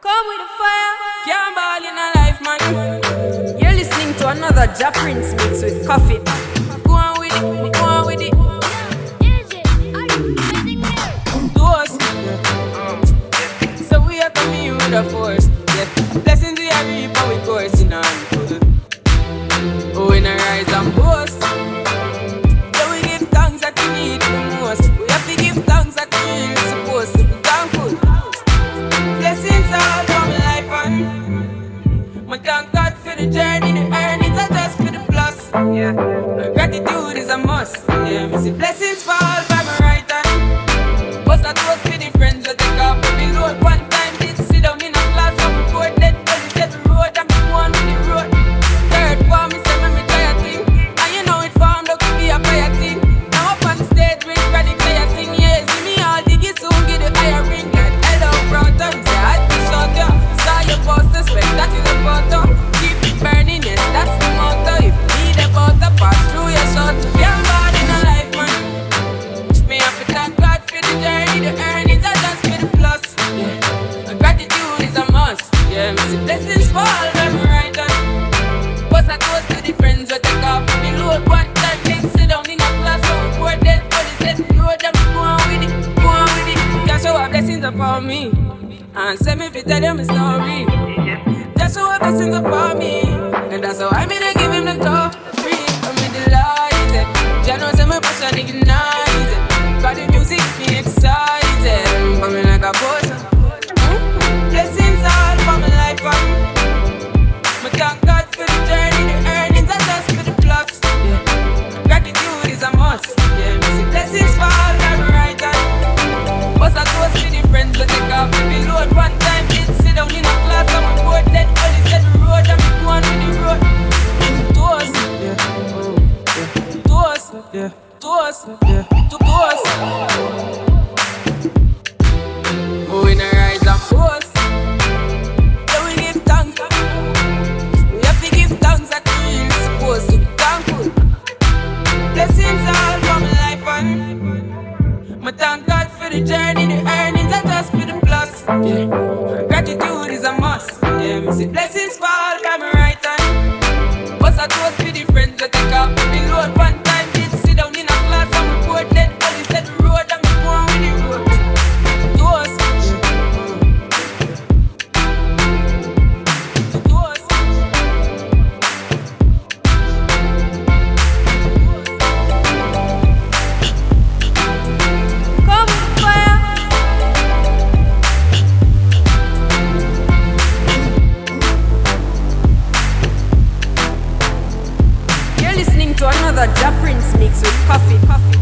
Come with the fire. Can't ball in a life, man. You're listening to another Ja Prince mix with Koffee. Go on with it, go on with it. Doors. So we are coming with a force. Thank God for the journey, the earnings are just for the plus. Yeah, my gratitude is a must. Yeah, me see blessings fall by my right hand. Bust a me see blessings fall by my right hand. Bust a toast to the friends that take off me load. One time they sit down in a class and report dead body said road them go on with it, go on with it. Just show our blessings upon me and send me fi tell them a story. Just show our blessings upon me and that's how I'm mean I give him the glory. Blessings fall down my right hand. Bust a toast for the friends that take off with load. One time did sit down in a class and report dead police said the road and me go on with the road. Toast, yeah. Toast, yeah, toast, yeah, to toast. Thank God for the journey, the earnings are just for the plus. Yeah, gratitude is a must. Yeah, me blessings fall You're listening to another Ja Prince mix with Koffee. coffee.